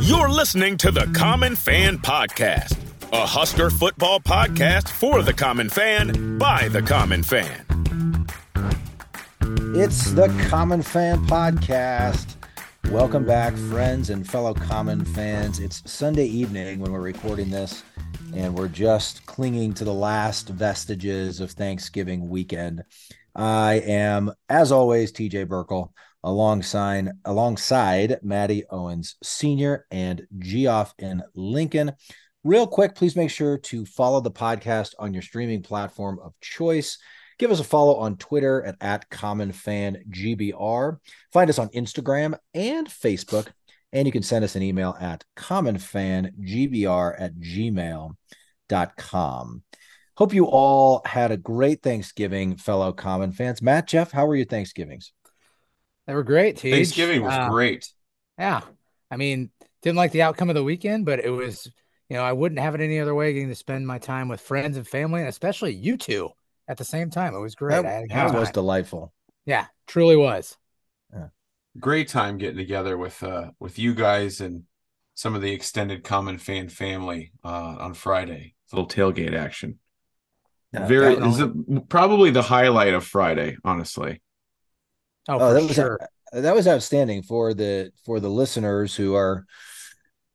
You're listening to the Common Fan Podcast, a Husker football podcast for the common fan by the common fan. It's the Common Fan Podcast. Welcome back, friends and fellow Common fans. It's Sunday evening when we're recording this, and we're just clinging to the last vestiges of Thanksgiving weekend. I am, as always, TJ Burkle alongside alongside Maddie Owens Sr. and Geoff in Lincoln. Real quick, please make sure to follow the podcast on your streaming platform of choice. Give us a follow on Twitter at, at CommonFanGBR. Find us on Instagram and Facebook. And you can send us an email at commonfangbr at gmail.com. Hope you all had a great Thanksgiving, fellow Common fans. Matt, Jeff, how were your Thanksgivings? They were great. Teach. Thanksgiving was Uh, great. Yeah. I mean, didn't like the outcome of the weekend, but it was, you know, I wouldn't have it any other way getting to spend my time with friends and family, and especially you two at the same time. It was great. That, I had a good that was delightful. yeah, truly was. Great time getting together with uh with you guys and some of the extended common fan family uh on Friday. Little tailgate action. Yeah, Very that- is it probably the highlight of Friday, honestly. Oh, Oh, for that was sure. that was outstanding for the for the listeners who are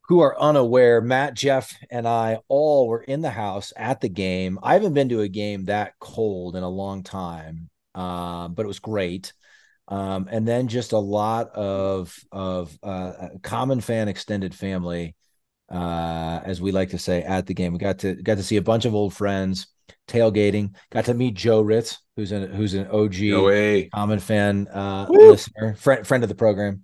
who are unaware. Matt, Jeff, and I all were in the house at the game. I haven't been to a game that cold in a long time, um, but it was great. Um, and then just a lot of of uh, common fan extended family, uh, as we like to say, at the game. We got to got to see a bunch of old friends tailgating. Got to meet Joe Ritz, who's an who's an OG No common fan uh listener friend friend of the program.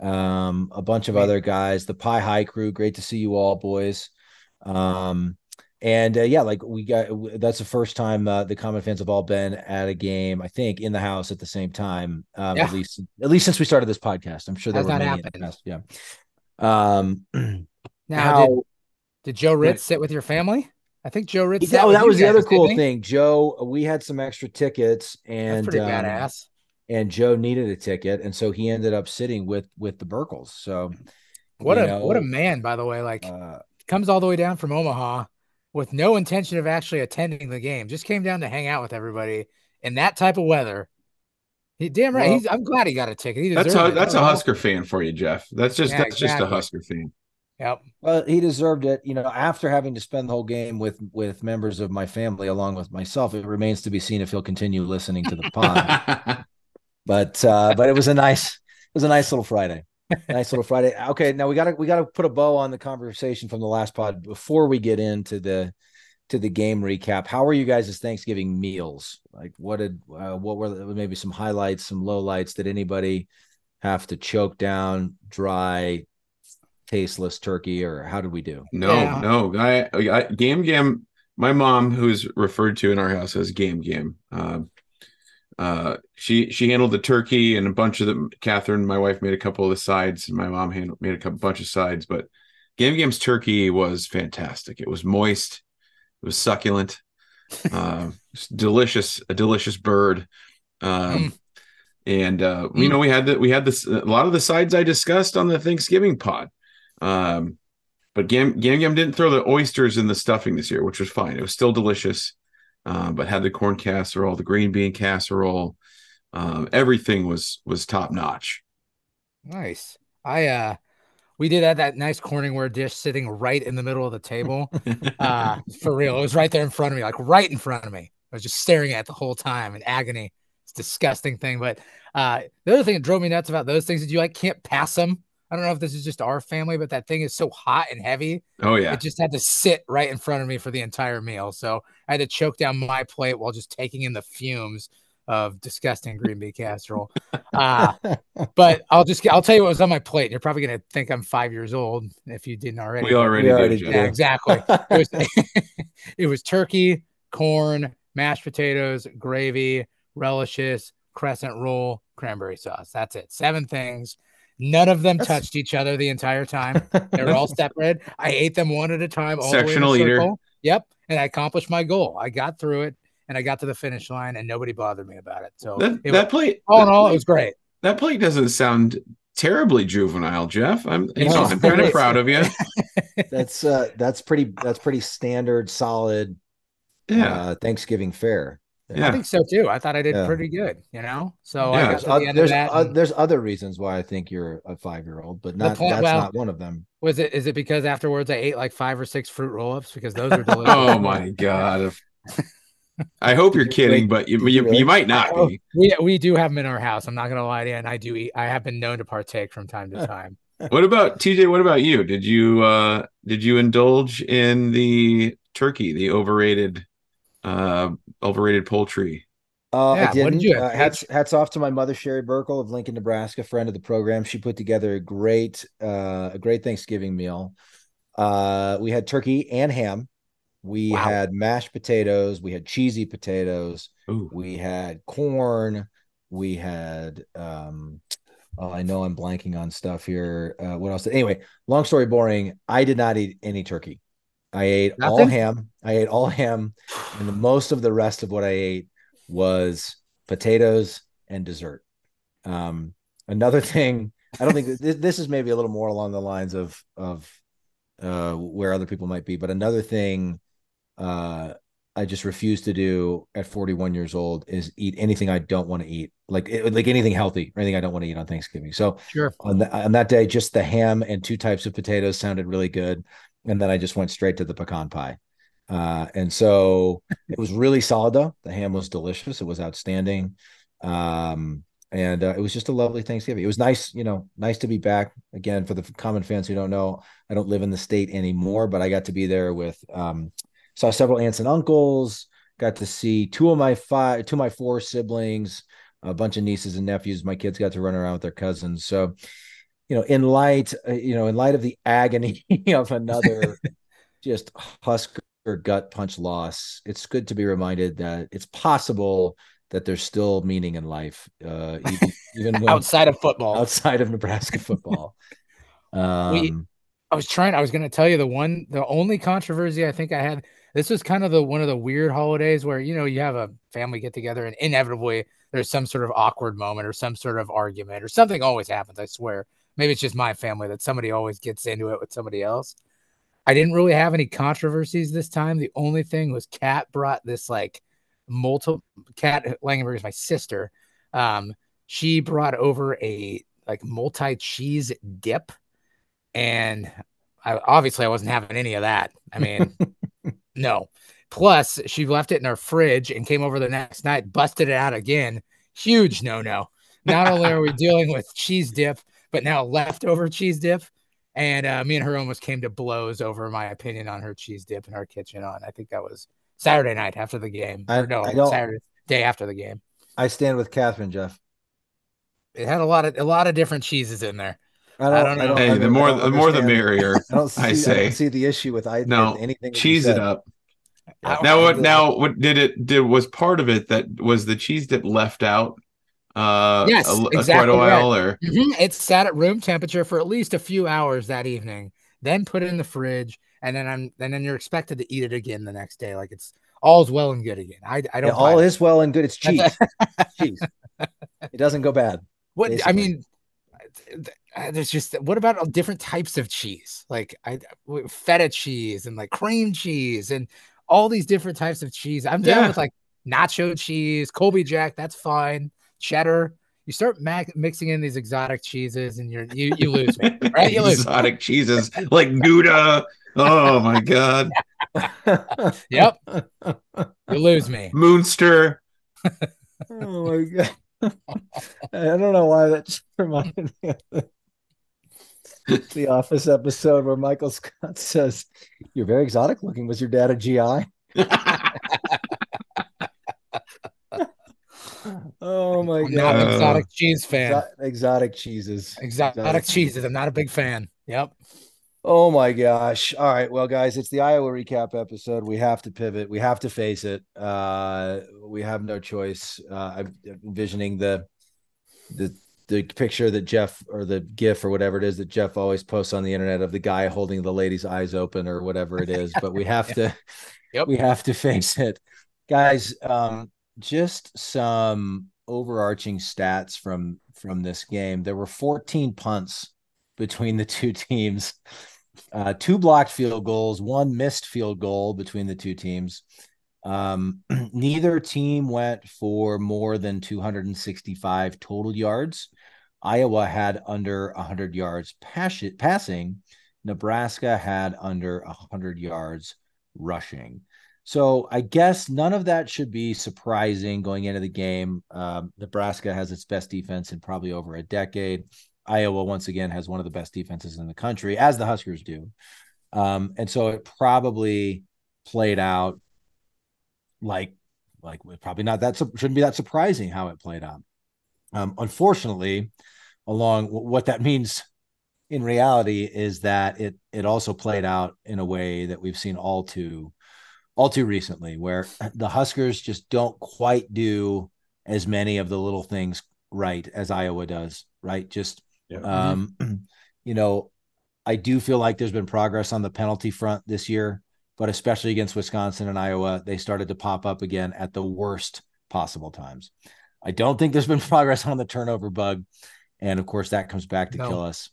Um a bunch of other guys. The pie high crew great to see you all boys. Um and uh, yeah like we got that's the first time uh, the common fans have all been at a game i think in the house at the same time um Yeah. at least at least since we started this podcast i'm sure there Has not many happened. yeah um Now, how did, did Joe Ritz sit with your family? I think Joe Ritz. that, that was the other cool he? thing joe we had some extra tickets That's and pretty um, badass. and Joe needed a ticket, and so he ended up sitting with with the Burkles. So What a what a man, by the way. Like uh, comes all the way down from Omaha with no intention of actually attending the game. Just came down to hang out with everybody in that type of weather. He damn right. Well- He's, I'm glad he got a ticket. He That's a it. that's a Husker fan for you, Jeff. That's just Yeah, that's just a. Husker fan. Yep. well, he deserved it. You know, after having to spend the whole game with with members of my family along with myself, it remains to be seen if he'll continue listening to the pod. but uh, but it was a nice it was a nice little Friday. Nice little Friday. Okay, now we gotta we gotta put a bow on the conversation from the last pod before we get into the to the game recap. How were you guys' Thanksgiving meals? Like, what did uh, what were the, maybe some highlights, some lowlights? Did anybody have to choke down dry, tasteless turkey, or how did we do? No, Yeah. no. I, I Game Gam. My mom, who's referred to in our house as Game game, uh, uh, she she handled the turkey and a bunch of the. Catherine, my wife, made a couple of the sides. And my mom handled made a couple bunch of sides, but Game Game's turkey was fantastic. It was moist. It was succulent. Uh, delicious, a delicious bird. Um, and uh, you Mm. know, we had the, we had this a lot of the sides I discussed on the Thanksgiving pod. Um, but Gam Gam Gam didn't throw the oysters in the stuffing this year, which was fine. It was still delicious, uh, but had the corn casserole, the green bean casserole. Um, everything was was top notch. Nice. I uh we did have that nice Corningware dish sitting right in the middle of the table. Uh for real. It was right there in front of me, like right in front of me. I was just staring at it the whole time in agony. It's a disgusting thing. But uh the other thing that drove me nuts about those things is you like can't pass them. I don't know if this is just our family, but that thing is so hot and heavy. oh yeah, It just had to sit right in front of me for the entire meal. So I had to choke down my plate while just taking in the fumes of disgusting green bean casserole. Uh, but I'll just I'll tell you what was on my plate. You're probably gonna think I'm five years old if you didn't already. we already, We already did. did. yeah, exactly. It was, it was turkey, corn, mashed potatoes, gravy, relishes, crescent roll, cranberry sauce. That's it. Seven things. None of them That's- touched each other the entire time. They were all separated. I ate them one at a time. All the way Sectional eater. circle. Yep. and I accomplished my goal. I got through it and I got to the finish line and nobody bothered me about it. So that, it that was, plate, all in all, plate- it was great. that plate doesn't sound terribly juvenile, Jeff. I'm, you know, I'm kind of proud of you. That's uh that's pretty that's pretty standard, solid Yeah. uh Thanksgiving fare. Yeah. I think so too. I thought I did Yeah. pretty good, you know. So Yeah. I got There's, to the end there's, of that. oth- and- there's other reasons why I think you're a five year old, but not point- that's well- not one of them. was it? Is it because afterwards I ate like five or six fruit roll-ups because those are delicious. oh my god. I hope you're kidding, but you, you you, you might not Oh, be. we we do have them in our house. I'm not gonna lie to you, and I do eat. I have been known to partake from time to time. What about TJ? What about you? Did you uh did you indulge in the turkey, the overrated uh overrated poultry? Uh, Yeah, I what did didn't. you uh, hats, hats off to my mother, Sherry Burkle of Lincoln, Nebraska, friend of the program. She put together a great, uh, a great Thanksgiving meal. Uh, we had turkey and ham. We Wow. had mashed potatoes. We had cheesy potatoes. Ooh. We had corn. We had, um, oh, I know I'm blanking on stuff here. Uh, what else? Anyway, long story boring. I did not eat any turkey. I ate all ham. I ate all ham, and the most of the rest of what I ate was potatoes and dessert. Um, another thing, I don't think this, this is maybe a little more along the lines of of uh, where other people might be, but another thing uh, I just refuse to do at 41 years old is eat anything I don't want to eat, like like anything healthy or anything I don't want to eat on Thanksgiving. So Sure. on, the, on that day, just the ham and two types of potatoes sounded really good, and then I just went straight to the pecan pie. Uh, and so it was really solid though. The ham was delicious. It was outstanding. Um, and uh, it was just a lovely Thanksgiving. It was nice, you know, nice to be back again. For the common fans who don't know, I don't live in the state anymore, but I got to be there with um, saw several aunts and uncles. Got to see two of my five, two of my four siblings, a bunch of nieces and nephews. My kids got to run around with their cousins. So, you know, in light, uh, you know, in light of the agony of another just Husker gut punch loss, it's good to be reminded that it's possible that there's still meaning in life, uh, even, even when, Outside of football, outside of Nebraska football. Um, I was trying. I was going to tell you the one, the only controversy I think I had. This was kind of the one of the weird holidays where you know you have a family get together and inevitably there's some sort of awkward moment or some sort of argument or something always happens. I swear. Maybe it's just my family that somebody always gets into it with somebody else. I didn't really have any controversies this time. The only thing was Kat brought this like multiple Kat Langenberg is my sister. Um, she brought over a like multi cheese dip, and I obviously I wasn't having any of that. I mean, no. Plus, she left it in our fridge and came over the next night, busted it out again. Huge no no. Not only are we dealing with cheese dip, but now leftover cheese dip. And uh, me and her almost came to blows over my opinion on her cheese dip in our kitchen. On I think that was Saturday night after the game. I- Or no, I don't- Saturday day after the game. I stand with Catherine, Jeff. It had a lot of a lot of different cheeses in there. I don't know. Hey, I the don't- more I don't the more the understand- merrier. I don't see, I I, say. don't see the issue with I No, anything. Cheese it up. Now what now what did it did was part of it that was the cheese dip left out uh Yes, a, a- exactly quite a while or Mhm. It sat at room temperature for at least a few hours that evening, then put it in the fridge, and then I'm and then you're expected to eat it again the next day. Like it's all's well and good again. I I don't Yeah, all buy that. is well and good. It's cheese. cheese. It doesn't go bad. what I mean. uh, There's just what about all different types of cheese, like I feta cheese and like cream cheese and all these different types of cheese. I'm down Yeah. with like nacho cheese, Colby Jack, that's fine. Cheddar. You start ma- mixing in these exotic cheeses, and you're you you lose me, right? You lose. me. exotic cheeses like Gouda. Oh my god. Yep, you lose me. Muenster. oh my god. I don't know why that just reminded me of the, the Office episode where Michael Scott says, "You're very exotic looking. Was your dad a GI?" Oh my I'm not god. an Uh, exotic cheese fan. Exo- exotic cheeses. Exotic, cheeses. I'm not a big fan. Yep. Oh my gosh. All right. Well, guys, it's the Iowa recap episode. We have to pivot. We have to face it. Uh, we have no choice. Uh, I'm envisioning the the the picture that Jeff or the GIF or whatever it is that Jeff always posts on the internet of the guy holding the lady's eyes open or whatever it is. But we have to, Yep. we have to face it, guys. Um, just some overarching stats from from this game. There were 14 punts between the two teams, uh, two blocked field goals, one missed field goal between the two teams. Um, neither team went for more than 265 total yards. Iowa had under 100 yards pass- passing. Nebraska had under 100 yards rushing. So I guess none of that should be surprising going into the game. Um, Nebraska has its best defense in probably over a decade. Iowa once again has one of the best defenses in the country, as the Huskers do. Um, and so it probably played out like like probably not that shouldn't be that surprising how it played out. Um, unfortunately, along what that means in reality is that it it also played out in a way that we've seen all too all too recently, where the Huskers just don't quite do as many of the little things right as Iowa does. Right, just Yeah. um, you know, I do feel like there's been progress on the penalty front this year, but especially against Wisconsin and Iowa, they started to pop up again at the worst possible times. I don't think there's been progress on the turnover bug. And of course, that comes back to No. kill us.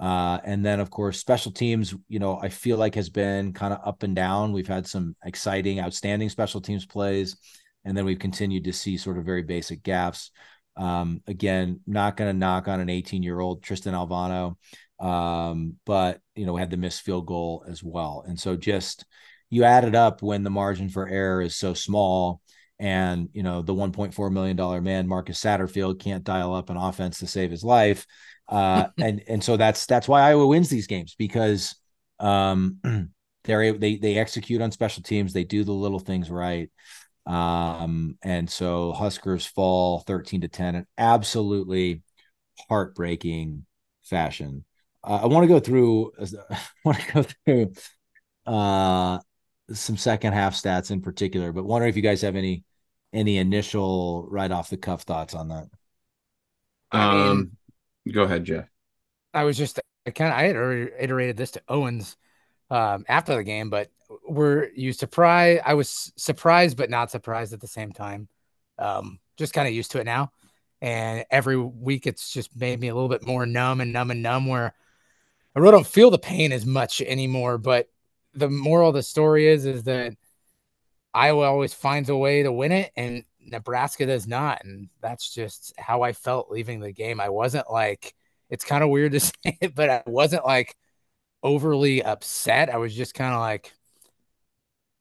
Uh, and then, of course, special teams, you know, I feel like has been kind of up and down. We've had some exciting, outstanding special teams plays. And then we've continued to see sort of very basic gaps. Um, again, not going to knock on an 18 year old Tristan Alvano, um, but you know, we had the missed field goal as well. And so just you add it up when the margin for error is so small, and you know the 1.4 million dollar man Marcus Satterfield can't dial up an offense to save his life, uh, and and so that's that's why Iowa wins these games because um, they're they they execute on special teams, they do the little things right. Um, and so Huskers fall 13 to 10 in absolutely heartbreaking fashion. Uh, I want to go through I want to go through uh some second half stats in particular, but wondering if you guys have any any initial right off the cuff thoughts on that. I mean- Um, go ahead, Jeff. I was just I kind of I had already iterated this to Owens um, after the game, but were you surprised? I was surprised, but not surprised at the same time. Um, just kind of used to it now, and every week it's just made me a little bit more numb and numb and numb. Where I really don't feel the pain as much anymore. But the moral of the story is is that Iowa always finds a way to win it, and Nebraska does not, and that's just how I felt leaving the game. I wasn't like it's kind of weird to say it, but I wasn't like overly upset. I was just kind of like,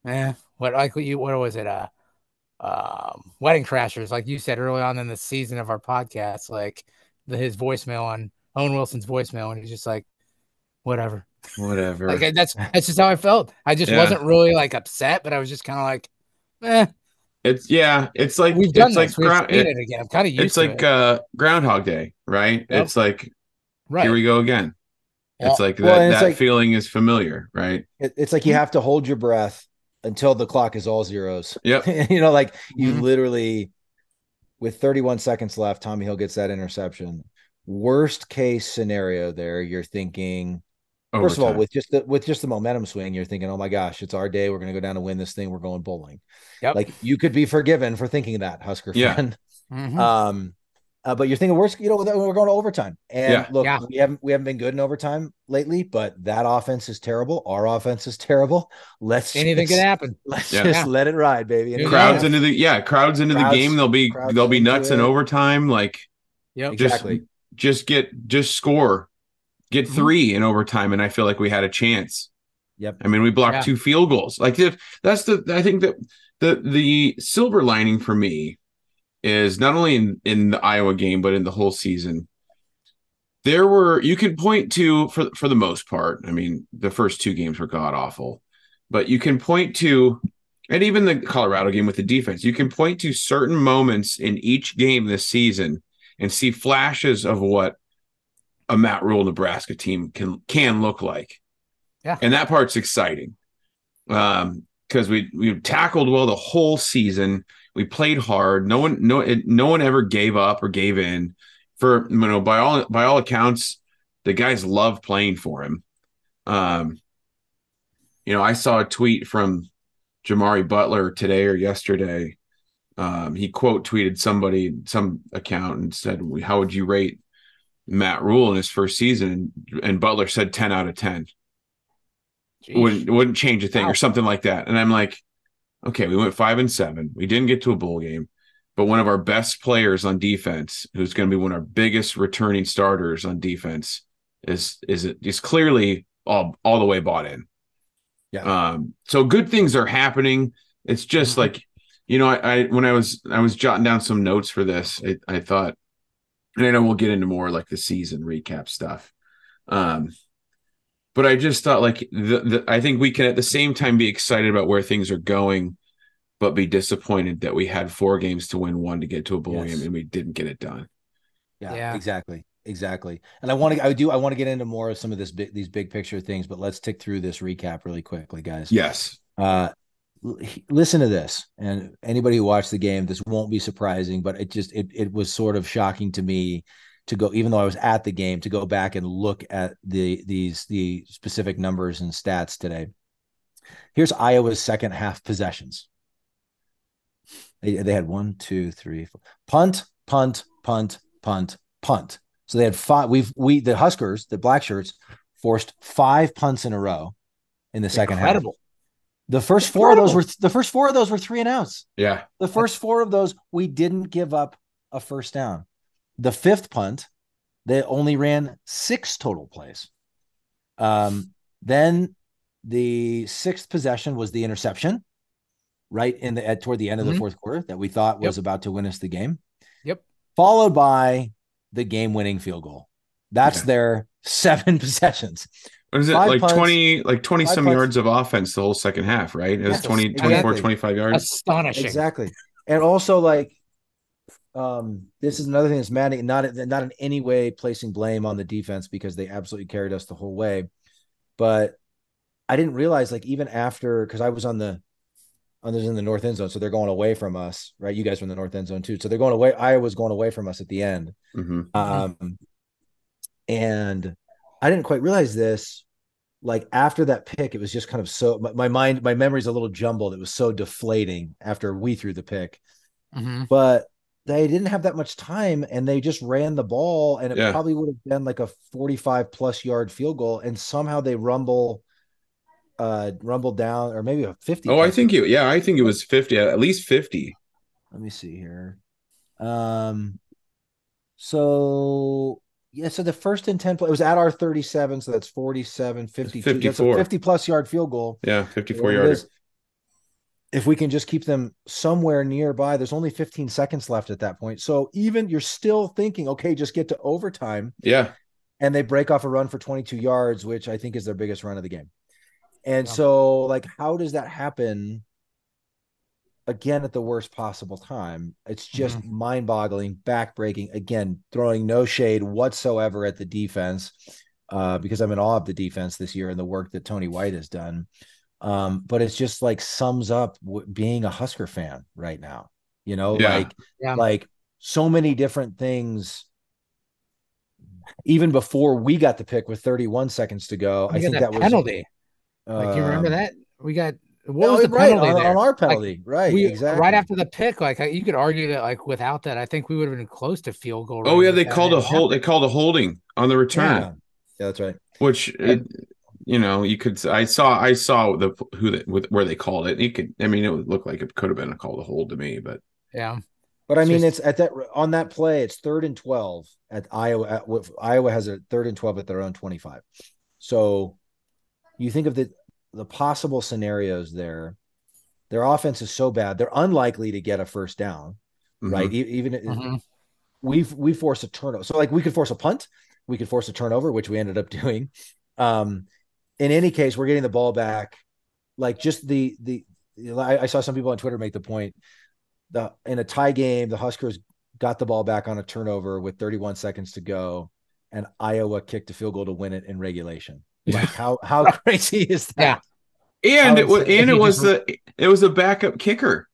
eh, what like what you what was it? Uh um wedding crashers, like you said early on in the season of our podcast, like the his voicemail on Owen Wilson's voicemail, and he's just like, whatever. Whatever. Like that's that's just how I felt. I just Yeah. wasn't really like upset, but I was just kind of like, eh, it's yeah. It's like we've done it's this. like We've ground, seen it- it again. I'm kind of used it's to like it. uh Groundhog Day, right? Yep. It's like right. here we go again. Yeah. It's like that. Well, and it's that like- feeling is familiar, right? It, it's like you have to hold your breath until the clock is all zeros. Yep. you know, like you Mhm. literally, with 31 seconds left, Tommy Hill gets that interception. Worst case scenario, there you're thinking. First of all, with just the with just the momentum swing, you're thinking, "Oh my gosh, it's our day. We're going to go down and win this thing. We're going bowling." Yep. Like you could be forgiven for thinking that, Husker Yeah. fan. Mhm. Um, uh, but you're thinking worst, you know, we're going to overtime. And Yeah. look, Yeah. we haven't we haven't been good in overtime lately, but that offense is terrible. Our offense is terrible. Let's anything just, can happen. Let's Yeah. just Yeah. let it ride, baby. Yeah. Crowds can into the yeah crowds into Crowds- the game. They'll be they'll be nuts in overtime. Like Yep. happen. just exactly. just get just score, get Mhm. three in overtime, and I feel like we had a chance. Yep. I mean, we blocked Yeah. two field goals. Like if, that's the I think that the the silver lining for me is not only in in the Iowa game but in the whole season. There were you can point to for for the most part. I mean, the first two games were god awful, but you can point to and even the Colorado game with the defense. You can point to certain moments in each game this season and see flashes of what a Matt Rhule Nebraska team can can look like. Yeah. And that part's exciting. Um, because we we tackled well the whole season. We played hard. No one no it, no one ever gave up or gave in. for you know by all by all accounts, the guys love playing for him. Um, you know, I saw a tweet from Jimari Butler today or yesterday. Um, he quote tweeted somebody, some account, and said, "How would you rate Matt Rhule in his first season?" And, Butler said, 10 out of 10 wouldn't wouldn't change a thing wow. or something like that. And I'm like, okay, we went five and seven. We didn't get to a bowl game, but one of our best players on defense, who's going to be one of our biggest returning starters on defense, is is is clearly all all the way bought in. Yeah. Um. So good things are happening. It's just mm-hmm. like, you know, I, I when I was I was jotting down some notes for this, I, I thought, and I know we'll get into more like the season recap stuff. Um but I just thought like the, the, I think we can at the same time be excited about where things are going, but be disappointed that we had four games to win one to get to a bowl yes. game and we didn't get it done. Yeah, yeah, exactly, exactly. And I want to, I do, I want to get into more of some of this, big, these big picture things, but let's tick through this recap really quickly, guys. Yes. Uh, listen to this, and anybody who watched the game, this won't be surprising, but it just, it, it was sort of shocking to me to go even though I was at the game to go back and look at the these the specific numbers and stats today. Here's Iowa's second half possessions. They, they had one, two, three, four. punt, punt, punt, punt, punt. So they had five. We've we the Huskers, the black shirts, forced five punts in a row in the second Incredible. half. The first Incredible. four of those were the first four of those were three and outs. Yeah. The first four of those we didn't give up a first down. The fifth punt, they only ran six total plays. Um, then the sixth possession was the interception, right in the at toward the end of the mm-hmm. fourth quarter that we thought was yep. about to win us the game. Yep. Followed by the game-winning field goal. That's yeah. their seven possessions. What is it five like punts, 20 like 20 some punts. yards of offense the whole second half, right? It was 20 24 exactly. 25 yards. Astonishing. Exactly. And also like um, this is another thing that's maddening. Not not in any way placing blame on the defense because they absolutely carried us the whole way. But I didn't realize like even after because I was on the on this in the north end zone, so they're going away from us, right? You guys were in the north end zone too, so they're going away. I was going away from us at the end, mm-hmm. um, and I didn't quite realize this. Like after that pick, it was just kind of so my, my mind, my memory's a little jumbled. It was so deflating after we threw the pick, mm-hmm. but they didn't have that much time and they just ran the ball and it yeah. probably would have been like a 45 plus yard field goal and somehow they rumble uh rumble down or maybe a 50 oh i think you yeah i think it was 50 at least 50 let me see here um so yeah so the first and 10 it was at our 37 so that's 47 52 54. 50 plus yard field goal yeah 54 yards if we can just keep them somewhere nearby, there's only 15 seconds left at that point. So even you're still thinking, okay, just get to overtime. Yeah. And they break off a run for 22 yards, which I think is their biggest run of the game. And yeah. so, like, how does that happen again at the worst possible time? It's just mm-hmm. mind boggling, back breaking. Again, throwing no shade whatsoever at the defense uh, because I'm in awe of the defense this year and the work that Tony White has done. Um, but it's just like sums up w- being a Husker fan right now. You know, yeah. like yeah. like so many different things. Even before we got the pick with 31 seconds to go, we I think that, that penalty. Was, like you remember um, that we got what no, was oh, the right, penalty on, on, our penalty, like, right? We, exactly. Right after the pick, like you could argue that, like without that, I think we would have been close to field goal. Oh yeah, they called a hold. They called a holding on the return. Yeah, yeah that's right. Which it, you know, you could. I saw. I saw the who that with where they called it. You could. I mean, it would look like it could have been a call to hold to me, but yeah. But I mean, just, it's at that on that play. It's third and twelve at Iowa. At, Iowa has a third and twelve at their own twenty-five. So you think of the the possible scenarios there. Their offense is so bad; they're unlikely to get a first down, mm-hmm. right? Even mm-hmm. we we force a turnover. So like we could force a punt, we could force a turnover, which we ended up doing. Um, in any case, we're getting the ball back. Like just the the I, I saw some people on Twitter make the point the in a tie game, the Huskers got the ball back on a turnover with 31 seconds to go, and Iowa kicked a field goal to win it in regulation. Like how how crazy is that? Yeah. And how it was and it was the it was a backup kicker.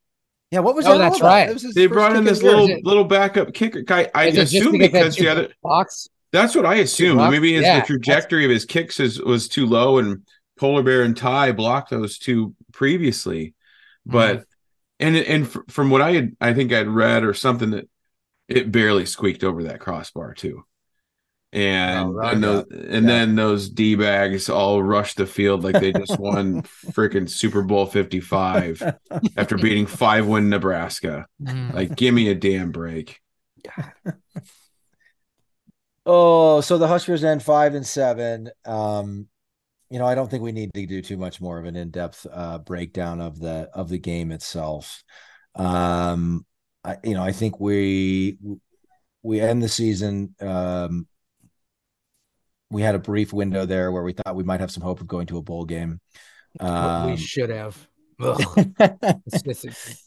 Yeah, what was Oh, that? that's about? right. It was They brought in this of the year. little little backup kicker guy. I Is it just assume to because the other box. that's what I assumed. blocks? Maybe his Yeah, the that's- trajectory of his kicks is, was too low, and Polar Bear and Ty blocked those two previously. But mm-hmm. and and fr- from what I had, I think I'd read or something that it barely squeaked over that crossbar too. And Oh, right. and, those, and Yeah. then those d bags all rushed the field like they just won freaking Super Bowl fifty five after beating five win Nebraska. Mhm. Like, give me a damn break. Oh, so the Huskers end five and seven. Um, you know, I don't think we need to do too much more of an in-depth uh, breakdown of the of the game itself. Um, I, you know, I think we we end the season. Um, we had a brief window there where we thought we might have some hope of going to a bowl game. Um, we should have. Ugh. It's- it's- it's-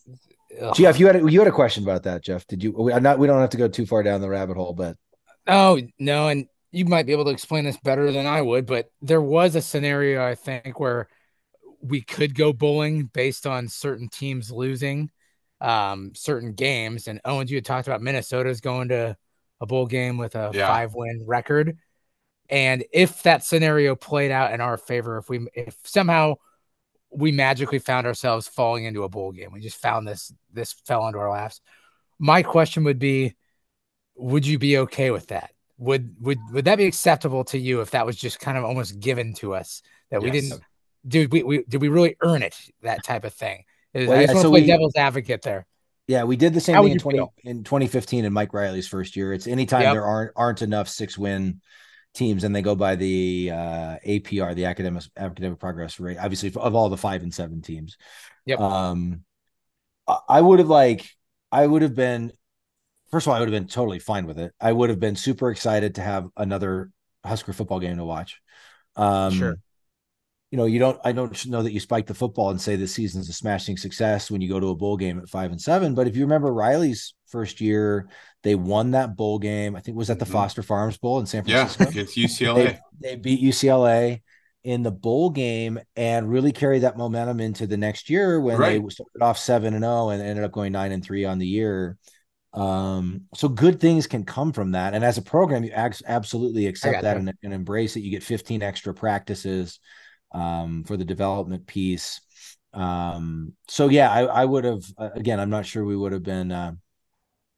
ugh. Jeff, you had a, you had a question about that, Jeff. Did you? We, not, we don't have to go too far down the rabbit hole, but Oh no, and you might be able to explain this better than I would, but there was a scenario I think where we could go bowling based on certain teams losing um certain games. And Owens, you had talked about Minnesota's going to a bowl game with a Yeah. five win record. And if that scenario played out in our favor, if we if somehow we magically found ourselves falling into a bowl game, we just found this this fell into our laps. My question would be would you be okay with that? Would would would that be acceptable to you if that was just kind of almost given to us that we didn't did we, we did we really earn it that type of thing? Well, I yeah, just want so to play we- devil's advocate there. Yeah, we did the same How thing in 20 feel? in 2015 in Mike Riley's first year. It's anytime Yep. there aren't aren't enough six win teams and they go by the uh, APR, the academic academic progress rate, obviously of all the five and seven teams. Yep. Um, I- would have like I would have been first of all, I would have been totally fine with it. I would have been super excited to have another Husker football game to watch. Um, Sure. You know, you don't. I don't know that you spike the football and say this season's a smashing success when you go to a bowl game at five and seven. But if you remember Riley's first year, they won that bowl game. I think it was at the Mhm. Foster Farms Bowl in San Francisco. Yeah, against UCLA. they, they beat UCLA in the bowl game and really carried that momentum into the next year when Right. they started off seven and zero and ended up going nine and three on the year. Um, so good things can come from that. And as a program, you absolutely accept that and, and embrace it. You get 15 extra practices um, for the development piece. Um, so yeah, I, I would have uh, again. I'm not sure we would have been uh,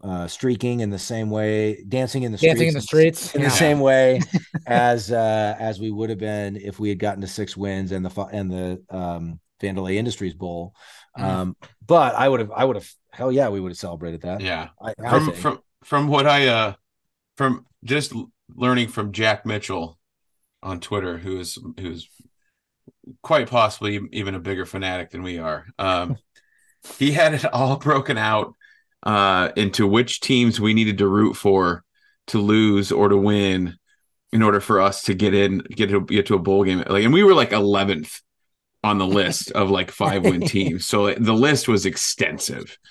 uh, streaking in the same way, dancing in the Dancing in the streets streets. in Yeah. the same way as uh as we would have been if we had gotten to six wins and the and the um Vandelay Industries Bowl. Mhm. Um, but I would have, I would have, hell yeah, we would have celebrated that. yeah. I, I From think. from from what I uh from just learning from Jack Mitchell on Twitter, who is who's quite possibly even a bigger fanatic than we are. Um, he had it all broken out uh, into which teams we needed to root for to lose or to win in order for us to get in, get to get to a bowl game. Like, and we were like eleventh on the list of like five win teams, so the list was extensive.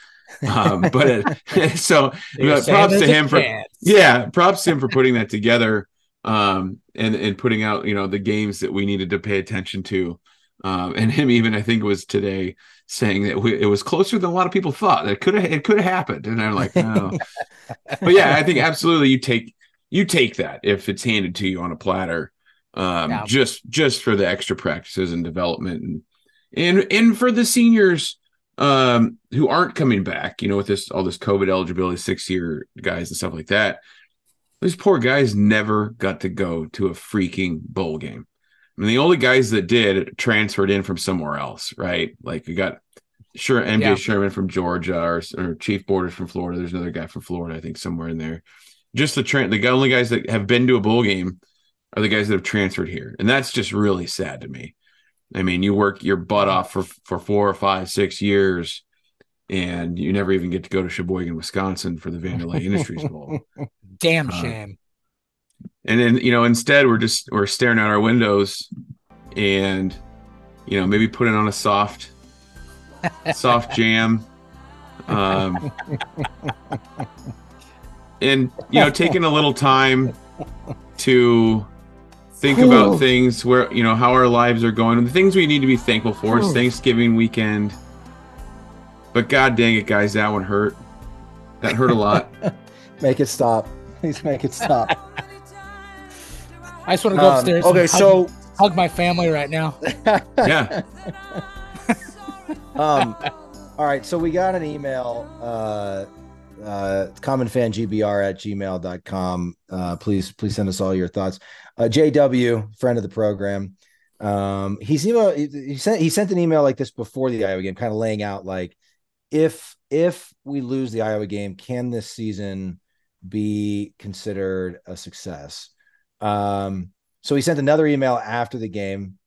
Um, but it, so props to him for yeah, props to him for putting that together um and and putting out, you know, the games that we needed to pay attention to. Um and him even I think it was today saying that we, it was closer than a lot of people thought. That could have it could have happened. And I'm like, no. but yeah, I think absolutely you take you take that if it's handed to you on a platter. Um Yeah. just just for the extra practices and development and and and for the seniors um who aren't coming back, you know, with this all this COVID eligibility, six year guys and stuff like that. Those poor guys never got to go to a freaking bowl game. I mean, the only guys that did transferred in from somewhere else, right? Like you got sure MJ Yeah. Sherman from Georgia or, or Chief Borders from Florida. There's another guy from Florida, I think, somewhere in there. Just the tra- the only guys that have been to a bowl game are the guys that have transferred here, and that's just really sad to me. I mean, you work your butt off for for four or five, six years, and you never even get to go to Sheboygan, Wisconsin for the Vandelay Industries Bowl. Damn Uh, shame. And then, you know, instead we're just we're staring out our windows and you know, maybe putting on a soft soft jam. Um and you know, taking a little time to think about things where you know how our lives are going and the things we need to be thankful for. It's Ooh. Thanksgiving weekend. But god dang it, guys, that one hurt. That hurt a lot. make it stop. Please make it stop. I just want to go Um, upstairs. okay, and hug, so hug my family right now. yeah. um, all right. So we got an email, uh, uh, commonfangbr at gmail.com. Uh, please, please send us all your thoughts. Uh, JW, friend of the program. Um, he's email, he, he sent, he sent an email like this before the Iowa game, kind of laying out like, if, if we lose the Iowa game, can this season be considered a success? Um, so he sent another email after the game,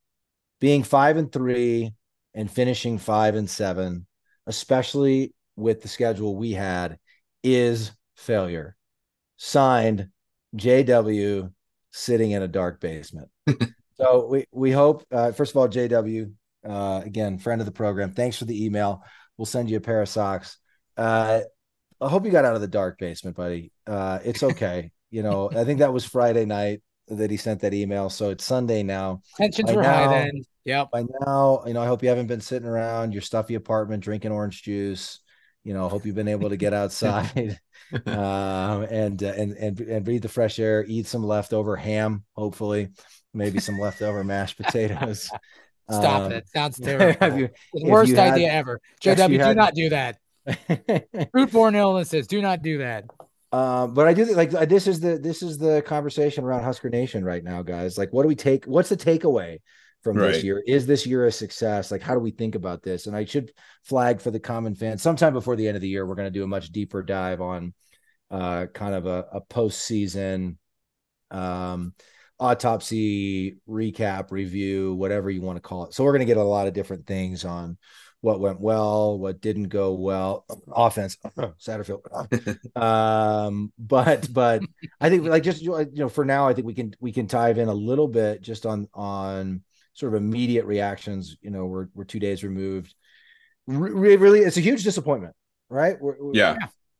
being five and three and finishing five and seven, especially with the schedule we had, is failure. Signed JW sitting in a dark basement. so we we hope uh, first of all, JW, uh, again, friend of the program. Thanks for the email. We'll send you a pair of socks. Uh, I hope you got out of the dark basement, buddy. Uh, it's okay. you know, I think that was Friday night that he sent that email. So it's Sunday now. Tensions By were now- high then. Yep. By now, you know, I hope you haven't been sitting around your stuffy apartment drinking orange juice. You know, I hope you've been able to get outside um, and uh, and and and breathe the fresh air. Eat some leftover ham, hopefully, maybe some leftover mashed potatoes. Stop Um, it. Sounds terrible. you- The worst you had- idea ever. JW, do had- not do that. Foodborne illnesses. Do not do that. Um, but I do think like uh, this is the this is the conversation around Husker Nation right now, guys. Like, what do we take? What's the takeaway from this year? Is this year a success? Like, how do we think about this? And I should flag for the common fan sometime before the end of the year, we're going to do a much deeper dive on uh, kind of a, a postseason um, autopsy recap review, whatever you want to call it. So we're going to get a lot of different things on what went well, what didn't go well, offense, Satterfield. um, but but I think like just you know for now, I think we can we can dive in a little bit just on on sort of immediate reactions. You know, we're we're two days removed. Re- really, it's a huge disappointment, right? We're, we're- Yeah.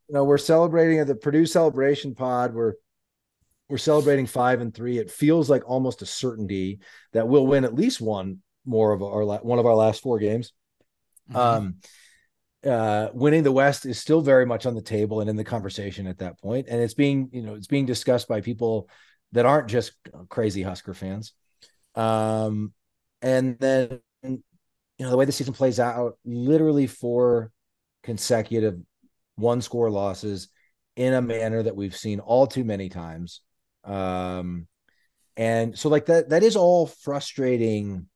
you know, we're celebrating at the Purdue Celebration Pod. We're we're celebrating five and three. It feels like almost a certainty that we'll win at least one more of our one of our last four games. Mm-hmm. Um, uh, winning the West is still very much on the table and in the conversation at that point, and it's being you know it's being discussed by people that aren't just crazy Husker fans. Um, and then you know the way the season plays out, literally four consecutive one score losses in a manner that we've seen all too many times. Um, and so like that that is all frustrating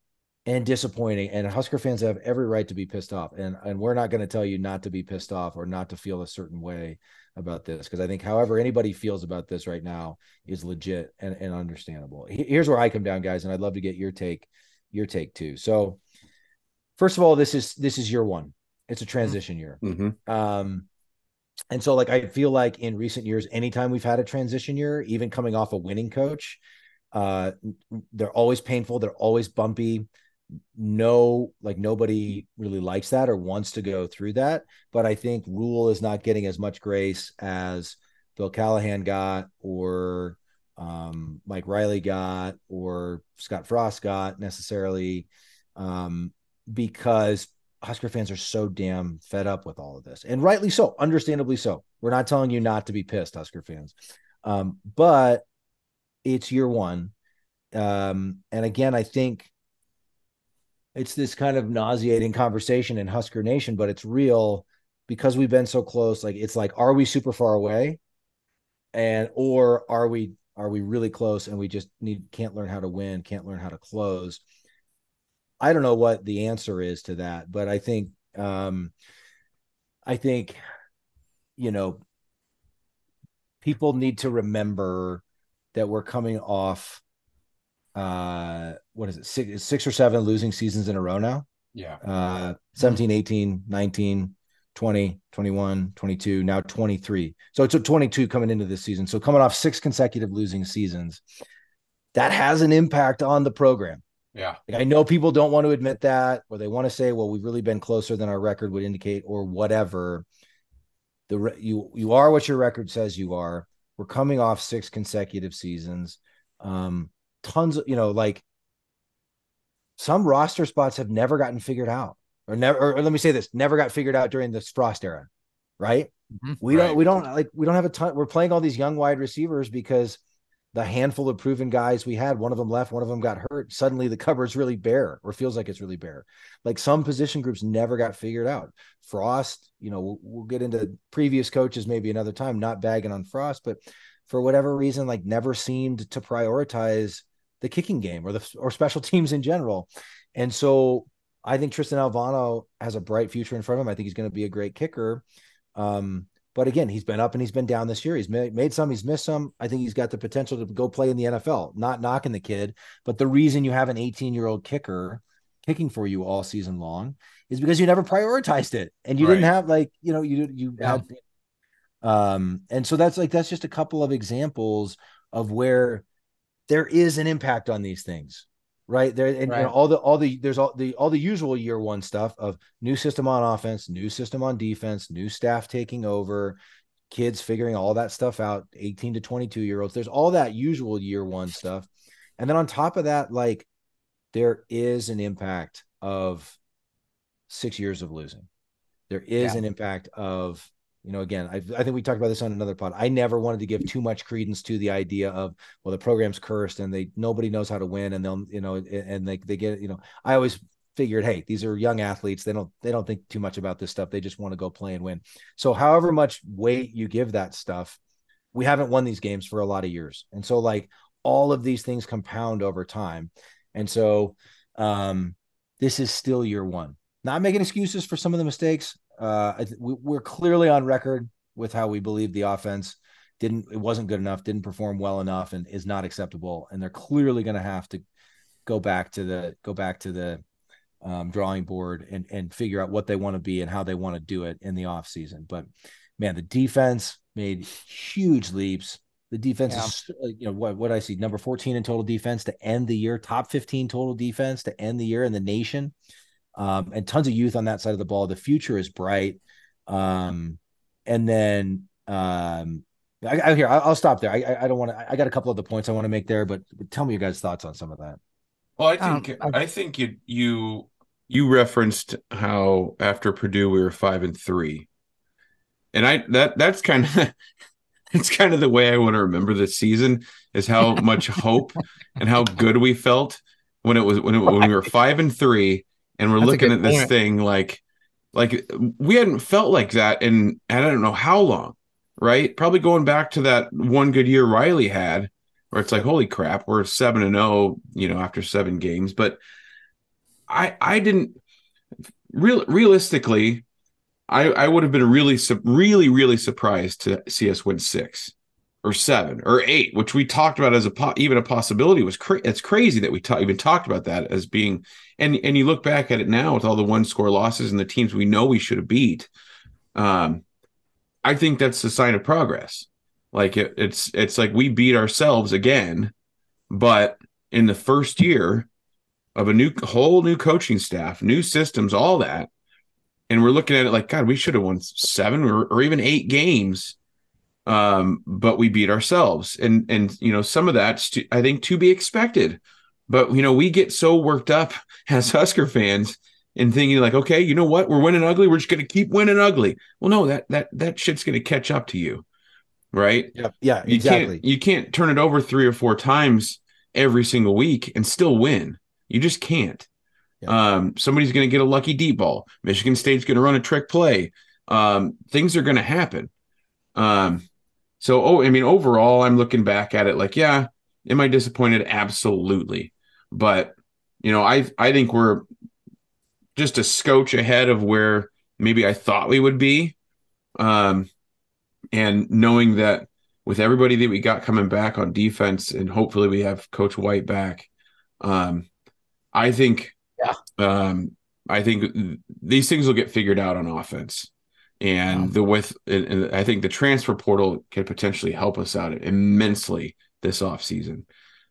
and disappointing. And Husker fans have every right to be pissed off. And and we're not going to tell you not to be pissed off or not to feel a certain way about this because I think however anybody feels about this right now is legit and, and understandable. Here's where I come down, guys, and I'd love to get your take, your take too. So first of all, this is this is year one. It's a transition year. Mhm. Um, and so like I feel like in recent years, anytime we've had a transition year, even coming off a winning coach, uh, they're always painful. They're always bumpy. No, like nobody really likes that or wants to go through that. But I think Rhule is not getting as much grace as Bill Callahan got or um, Mike Riley got or Scott Frost got necessarily um, because Husker fans are so damn fed up with all of this, and rightly so, understandably so. We're not telling you not to be pissed, Husker fans, um, but it's year one, um, and again, I think it's this kind of nauseating conversation in Husker Nation, but it's real because we've been so close. Like it's like, are we super far away, and or are we are we really close and we just need can't learn how to win, can't learn how to close. I don't know what the answer is to that, but I think um I think you know people need to remember that we're coming off uh what is it six, six or seven losing seasons in a row now? Yeah. uh 17 18 19 20 21 22 now 23 so it's a 22 coming into this season. So coming off six consecutive losing seasons that has an impact on the program Yeah. like, I know people don't want to admit that, or they want to say, "Well, we've really been closer than our record would indicate," or whatever. The re- you you are what your record says you are. We're coming off six consecutive seasons. Um, tons of you know, like some roster spots have never gotten figured out. or never. Or, or let me say this: never got figured out during this Frost era, right? Mhm. We Right. don't. We don't like. We don't have a ton. We're playing all these young wide receivers because the handful of proven guys we had, one of them left, one of them got hurt. Suddenly the cupboard's really bare, or feels like it's really bare. Like some position groups never got figured out. Frost, you know, we'll, we'll get into previous coaches maybe another time, not bagging on Frost, but for whatever reason, like never seemed to prioritize the kicking game or the or special teams in general. And so I think Tristan Alvano has a bright future in front of him. I think he's going to be a great kicker. Um, but again, he's been up and he's been down this year. He's made, made some, he's missed some. I think he's got the potential to go play in the NFL. Not knocking the kid, but the reason you have an 18 year old kicker kicking for you all season long is because you never prioritized it and you didn't have like you know you you Yeah. had um and so that's like that's just a couple of examples of where there is an impact on these things right there and, Right. all the all the there's all the all the usual year one stuff of new system on offense new system on defense new staff taking over kids figuring all that stuff out 18 to 22 year olds there's all that usual year one stuff and then on top of that like there is an impact of six years of losing there is Yeah. an impact of you know again I, I think we talked about this on another pod. I never wanted to give too much credence to the idea of well the program's cursed and they nobody knows how to win and they'll you know and they, they get you know i always figured hey these are young athletes. They don't they don't think too much about this stuff. They just want to go play and win. So however much weight you give that stuff we haven't won these games for a lot of years. And so like all of these things compound over time. And so um this is still year one. Not making excuses for some of the mistakes uh we, we're clearly on record with how we believe the offense didn't it wasn't good enough didn't perform well enough and is not acceptable and they're clearly going to have to go back to the go back to the um, drawing board and and figure out what they want to be and how they want to do it in the off season but man the defense made huge leaps. The defense Yeah. is you know what what I see number 14 in total defense to end the year top 15 total defense to end the year in the nation um, and tons of youth on that side of the ball. The future is bright. Um, and then um, I, I here I'll, I'll stop there. I I, I don't want to. I got a couple of the points I want to make there, but tell me your guys' thoughts on some of that. Well, I Um, think I- I think you you you referenced how after Purdue we were five and three, and I that that's kind of it's kind of the way I want to remember this season is how much hope and how good we felt when it was when it, when we were five and three, and we're That's looking at this point. thing like like we hadn't felt like that in I don't know how long, right? Probably going back to that one good year Riley had where it's like, holy crap, we're seven and zero, you know, after seven games. But I I didn't real realistically, I I would have been really really really surprised to see us win six or seven or eight, which we talked about as a po- even a possibility was cra- it's crazy that we ta- even talked about that as being and and you look back at it now with all the one score losses and the teams we know we should have beat. Um, I think that's a sign of progress. Like it, it's it's like we beat ourselves again, but in the first year of a new whole new coaching staff, new systems, all that, and we're looking at it like God, we should have won seven or, or even eight games, um, but we beat ourselves, and and you know some of that's to, I think to be expected, but you know we get so worked up as Husker fans and thinking like, okay, you know what, we're winning ugly, we're just going to keep winning ugly. Well, no, that that that shit's going to catch up to you, right? Yeah, yeah, You exactly. can't you can't turn it over three or four times every single week and still win. You just can't. Yeah. Um, somebody's going to get a lucky deep ball. Michigan State's going to run a trick play. Um, things are going to happen. Um, so oh, I mean, overall, I'm looking back at it like, yeah, am I disappointed? Absolutely. But you know, I I think we're just a scotch ahead of where maybe I thought we would be. Um, and knowing that with everybody that we got coming back on defense, and hopefully we have Coach White back, um, I think, Yeah. um, I think these things will get figured out on offense, and Yeah. the with, and, and I think the transfer portal can potentially help us out immensely this offseason.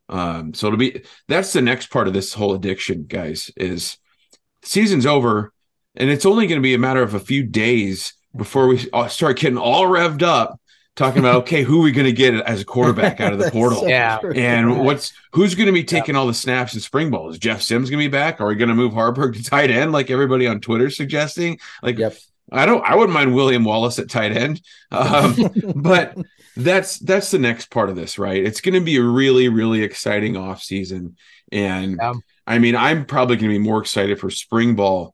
Um, so it'll be that's the next part of this whole addiction, guys. Is season's over, and it's only going to be a matter of a few days before we start getting all revved up talking about okay, who are we going to get as a quarterback out of the portal? so Yeah. true. And what's who's going to be taking all the snaps and spring balls? Is Jeff Sims going to be back? Are we going to move Haarberg to tight end like everybody on Twitter suggesting? Like, Yep. I don't. I wouldn't mind William Wallace at tight end, um, but that's that's the next part of this, right? It's going to be a really really exciting off season, and Yeah. I mean, I'm probably going to be more excited for spring ball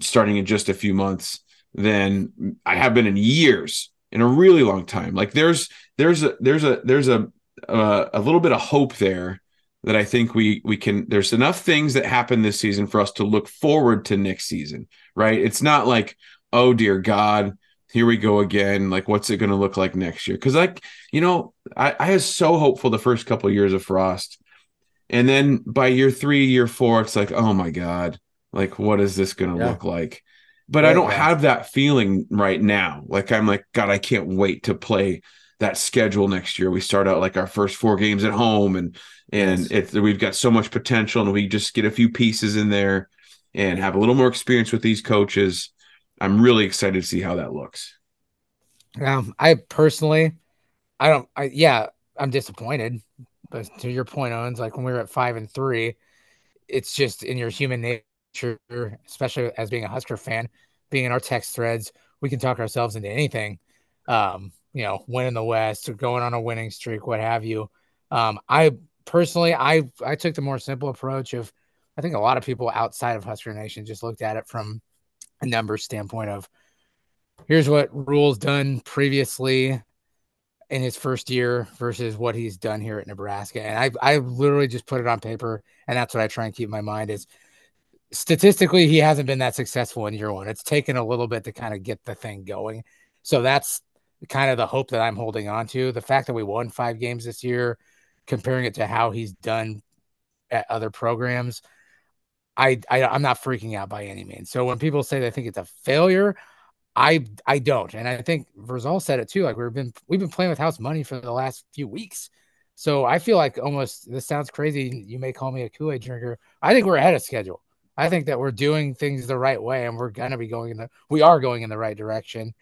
starting in just a few months than I have been in years in a really long time. Like there's there's a there's a there's a uh, a little bit of hope there that I think we we can there's enough things that happen this season for us to look forward to next season, right? It's not like oh dear god, here we go again. Like what's it going to look like next year? Cuz like, you know, I I was so hopeful the first couple of years of Frost. And then by year 3, year 4, it's like, "Oh my god, like what is this going to Yeah. look like?" But I don't yeah. have that feeling right now. Like I'm like god, I can't wait to play that schedule next year. We start out like our first four games at home, and and Yes. we've got so much potential, and we just get a few pieces in there and have a little more experience with these coaches. I'm really excited to see how that looks. Um, I personally, I don't. I yeah, I'm disappointed. But to your point, Owens, like when we were at five and three, it's just in your human nature, especially as being a Husker fan, being in our text threads, we can talk ourselves into anything. Um, you know, winning the West or going on a winning streak, what have you. Um, I personally, I I took the more simple approach of, I think a lot of people outside of Husker Nation just looked at it from a numbers standpoint of here's what Rhule's done previously in his first year versus what he's done here at Nebraska. And I I literally just put it on paper and that's what I try and keep in my mind is statistically he hasn't been that successful in year one. It's taken a little bit to kind of get the thing going. So that's kind of the hope that I'm holding on to. The fact that we won five games this year, comparing it to how he's done at other programs, I, I I'm not freaking out by any means. So when people say they think it's a failure, I I don't, and I think Verzal said it too. Like we've been we've been playing with house money for the last few weeks, so I feel like almost this sounds crazy. You may call me a Kool Aid drinker. I think we're ahead of schedule. I think that we're doing things the right way, and we're gonna be going in the we are going in the right direction.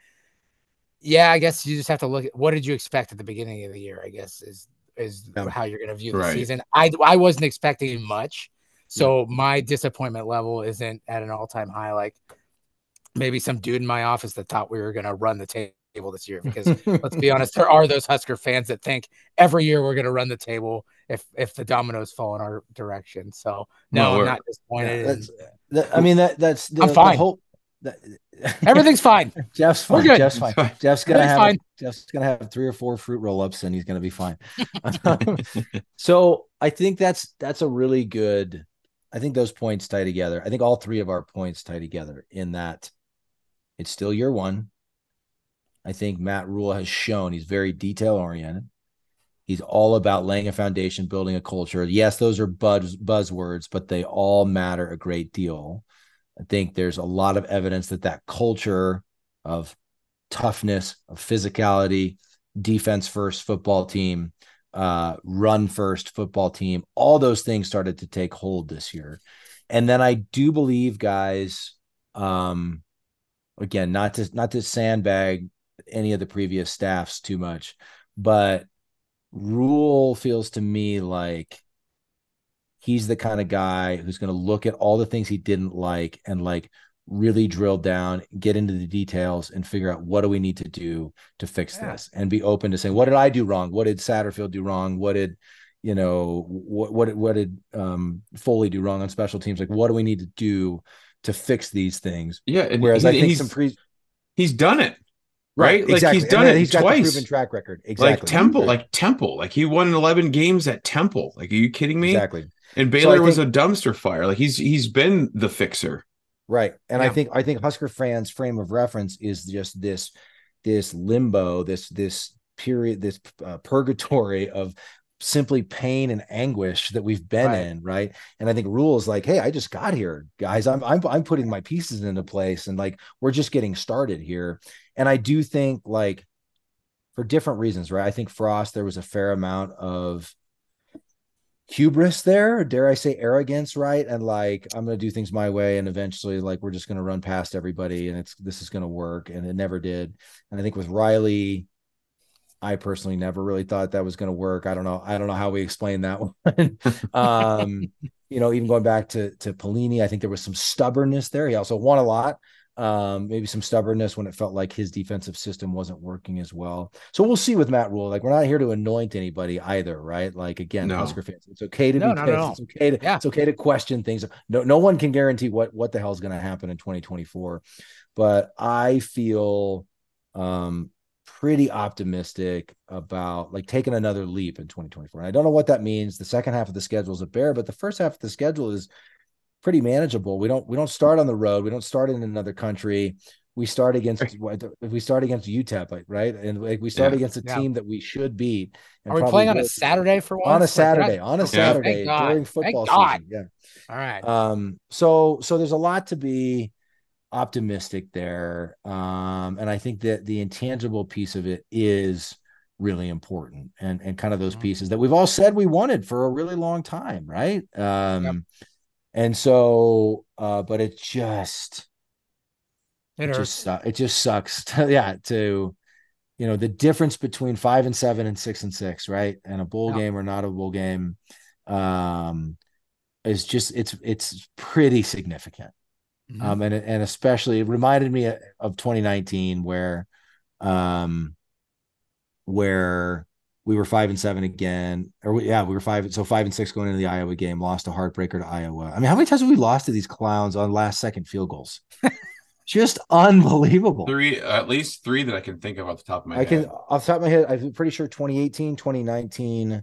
Yeah, I guess you just have to look at what did you expect at the beginning of the year. I guess is is Yeah. how you're gonna view the Right. season. I I wasn't expecting much, so my disappointment level isn't at an all time high. Like maybe some dude in my office that thought we were going to run the table this year because let's be honest there are those husker fans that think every year we're going to run the table if if the dominoes fall in our direction so no Well, i'm not disappointed Yeah, that, I mean that that's the, I'm the fine. hope. That, everything's fine Jeff's We're fine. good. Jeff's fine. Jeff's gonna have fine. Jeff's gonna have three or four fruit roll-ups and he's gonna be fine. so I think that's that's a really good. I think those points tie together. I think all three of our points tie together in that it's still year one. I think Matt Rhule has shown he's very detail oriented. He's all about laying a foundation, building a culture. Yes, those are buzz buzzwords, but they all matter a great deal. I think there's a lot of evidence that that culture of toughness, of physicality, defense first football team, uh, run first football team, all those things started to take hold this year. And then I do believe, guys, um, again, not to not to sandbag any of the previous staffs too much, but Rhule feels to me like he's the kind of guy who's going to look at all the things he didn't like and like really drill down, get into the details, and figure out what do we need to do to fix Yeah. this, and be open to saying, what did I do wrong? What did Satterfield do wrong? What did you know what what what did um, Foley do wrong on special teams? Like, what do we need to do to fix these things? Yeah, and Whereas he- I think he's, some pre he's done it right. Like exactly. he's done it He's got twice. proven track record. Exactly. Like Temple, like Temple, like he won 11 games at Temple. Like, are you kidding me? exactly. And So I Baylor was a dumpster fire. Like he's he's been the fixer. Right. And I think I think Husker fans' frame of reference is just this this limbo, this this period, this uh, purgatory of simply pain and anguish that we've been Right. in, right? And I think Rhule's like, hey, I just got here, guys. I'm I'm I'm putting my pieces into place, and like we're just getting started here. And I do think like for different reasons, right? I think Frost there was a fair amount of hubris there dare i say arrogance right and like i'm going to do things my way and eventually like we're just going to run past everybody and it's this is going to work and it never did and i think with riley I personally never really thought that was going to work. I don't know. I don't know how we explain that one. um, you know, even going back to to Pelini, I think there was some stubbornness there. He also won a lot. Um, maybe some stubbornness when it felt like his defensive system wasn't working as well. So we'll see with Matt Rhule. Like we're not here to anoint anybody either, right? Like again, no. Husker fans, it's okay to no, be pissed. It's okay to yeah. it's okay to question things. No, no one can guarantee what what the hell is going to happen in 2024. But I feel um pretty optimistic about like taking another leap in 2024. And I don't know what that means. The second half of the schedule is a bear, but the first half of the schedule is pretty manageable. We don't we don't start on the road. We don't start in another country. We start against if we start against UTEP, right? And like we start yeah, against a yeah. team that we should beat. Are we playing on a Saturday for once? On a Saturday, like, on a Saturday during football season. Yeah. All right. Um. So so there's a lot to be optimistic there. Um, and I think that the intangible piece of it is really important and and kind of those mm-hmm. pieces that we've all said we wanted for a really long time, right? Um yep. And so uh but it just it, it just it just sucks to, yeah to you know the difference between five and seven and six and six right? And a bowl game or not a bowl game um is just it's it's pretty significant. Mm-hmm. Um, and and especially it reminded me of 2019 where um where we were five and seven again, or we, yeah, we were five, so five and six going into the Iowa game, lost a heartbreaker to Iowa. I mean, how many times have we lost to these clowns on last second field goals? Just unbelievable. Three, at least three that I can think of off the top of my I head. I can, off the top of my head, I'm pretty sure 2018, 2019,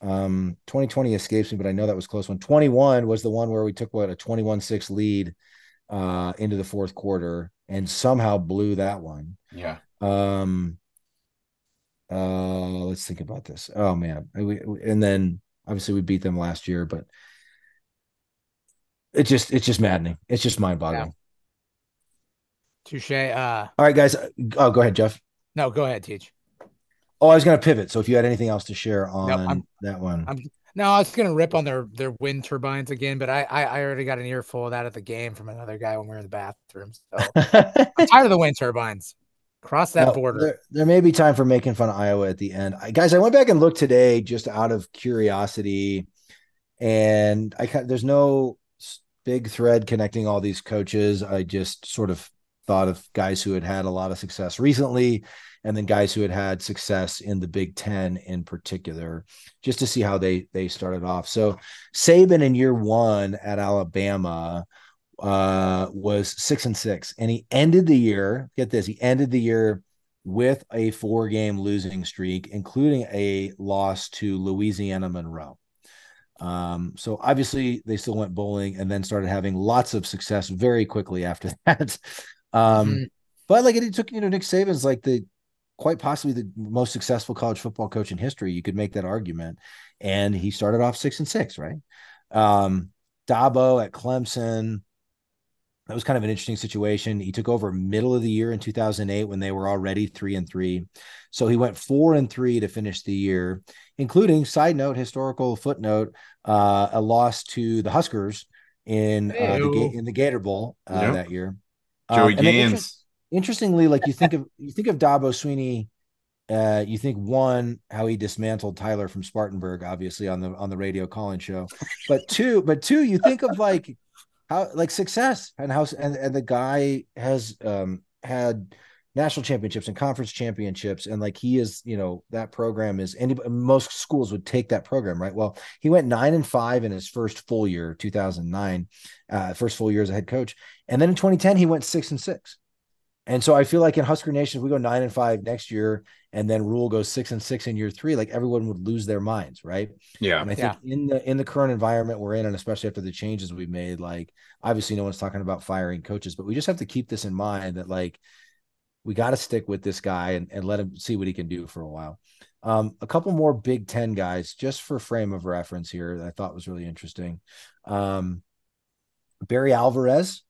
um, 2020 escapes me, but I know that was close one. 21 was the one where we took what a 21 6 lead uh, into the fourth quarter and somehow blew that one. Yeah. Um. Uh, let's think about this. Oh man, we, and then obviously we beat them last year, but it just it's just maddening. It's just mind boggling. Yeah. Touche. Uh, All right, guys. Oh, go ahead, Jeff. No, go ahead, teach. Oh, I was going to pivot. So if you had anything else to share on nope, that one, I'm no, I was gonna rip on their their wind turbines again, but I, I, I already got an earful of that at the game from another guy when we were in the bathroom. So I'm tired of the wind turbines. Cross that border. There, there, may be time for making fun of Iowa at the end, I, guys. I went back and looked today just out of curiosity, and I there's no big thread connecting all these coaches. I just sort of thought of guys who had had a lot of success recently and then guys who had had success in the Big Ten in particular, just to see how they they started off. So Saban in year one at Alabama uh, was six and six, and he ended the year. Get this, he ended the year with a four game losing streak, including a loss to Louisiana Monroe. Um, so obviously they still went bowling and then started having lots of success very quickly after that. Um, mm-hmm. But like it took, you know, Nick Saban's like the quite possibly the most successful college football coach in history. You could make that argument. And he started off six and six, right? Um, Dabo at Clemson. That was kind of an interesting situation. He took over middle of the year in 2008 when they were already three and three. So he went four and three to finish the year, including side note, historical footnote, uh, a loss to the Huskers in uh, the in the Gator Bowl uh, yep. that year. Joey um, Gaines interestingly, like you think of you think of Dabo Swinney, uh, you think one how he dismantled Tyler from Spartanburg, obviously on the on the radio calling show, but two, but two, you think of like how like success and how and and the guy has um had national championships and conference championships and like he is you know that program is any most schools would take that program right? Well he went nine and five in his first full year 2009 uh first full year as a head coach. And then in 2010 he went six and six. And so I feel like in Husker Nation, if we go nine and five next year, and then Rhule goes six and six in year three, like everyone would lose their minds, right? Yeah. And I think yeah. in the in the current environment we're in, and especially after the changes we've made, like obviously no one's talking about firing coaches, but we just have to keep this in mind that like we got to stick with this guy and, and let him see what he can do for a while. Um, a couple more Big Ten guys, just for frame of reference here, that I thought was really interesting. Um, Barry Alvarez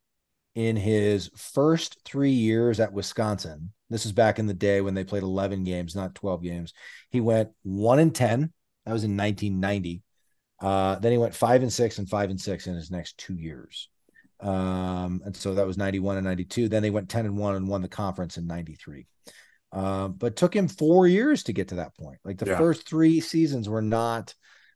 in his first three years at Wisconsin. This is back in the day when they played 11 games, not 12 games. He went one and 10. That was in 1990. Uh, then he went five and six and five and six in his next two years. Um, and so that was 91 and 92. Then they went 10 and one and won the conference in 93. uh, but took him four years to get to that point. Like the Yeah. first three seasons were not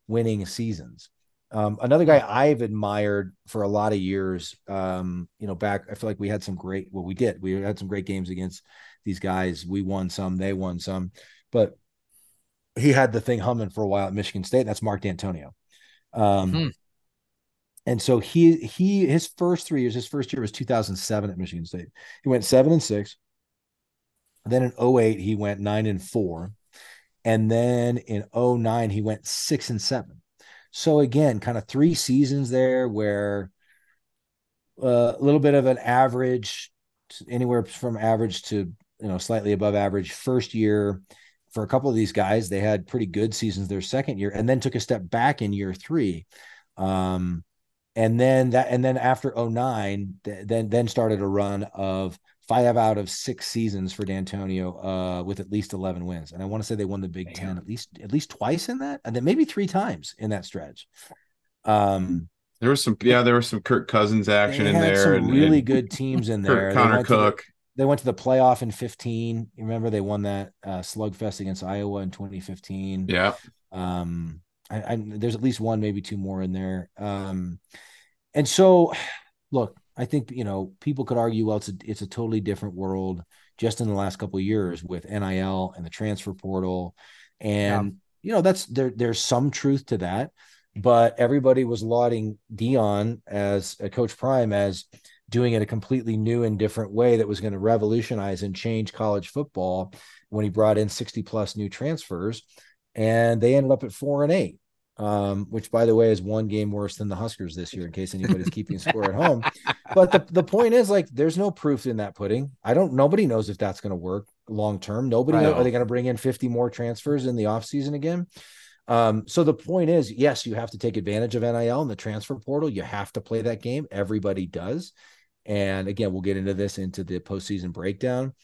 winning seasons. Um, another guy I've admired for a lot of years, um, you know, back, I feel like we had some great, well, we did, we had some great games against these guys. We won some, they won some, but he had the thing humming for a while at Michigan State. That's Mark Dantonio. Um, Hmm. and so he, he, his first three years, his first year was 2007 at Michigan State. He went seven and six. Then in 08, he went nine and four. And then in 09, he went six and seven. So again, kind of three seasons there where uh, a little bit of an average, anywhere from average to you know slightly above average first year. For a couple of these guys, they had pretty good seasons their second year, and then took a step back in year three. Um, and then that, and then after 09, th- then then started a run of five out of six seasons for Dantonio uh, with at least 11 wins. And I want to say they won the Big Damn. Ten at least at least twice in that, and then maybe three times in that stretch. Um, There was some, yeah, there was some Kirk Cousins action they in there, some and really and good teams in there. Kirk, Connor went to the- Cook. They went to the playoff in 15. You remember they won that uh, slugfest against Iowa in 2015. Yeah, Um, I, I there's at least one, maybe two more in there. Um, and so, look, I think you know people could argue, well, it's a it's a totally different world just in the last couple of years with NIL and the transfer portal, and you know that's there. There's some truth to that, but everybody was lauding Deion as a coach prime as doing it a completely new and different way that was going to revolutionize and change college football when he brought in 60 plus new transfers and they ended up at four and eight um, which by the way is one game worse than the huskers this year in case anybody's keeping score at home. But the, the point is like there's no proof in that pudding. I don't nobody knows if that's going to work long term nobody know, are they going to bring in 50 more transfers in the offseason again? Um, so the point is yes you have to take advantage of NIL and the transfer portal. You have to play that game. Everybody does and again, we'll get into this into the postseason breakdown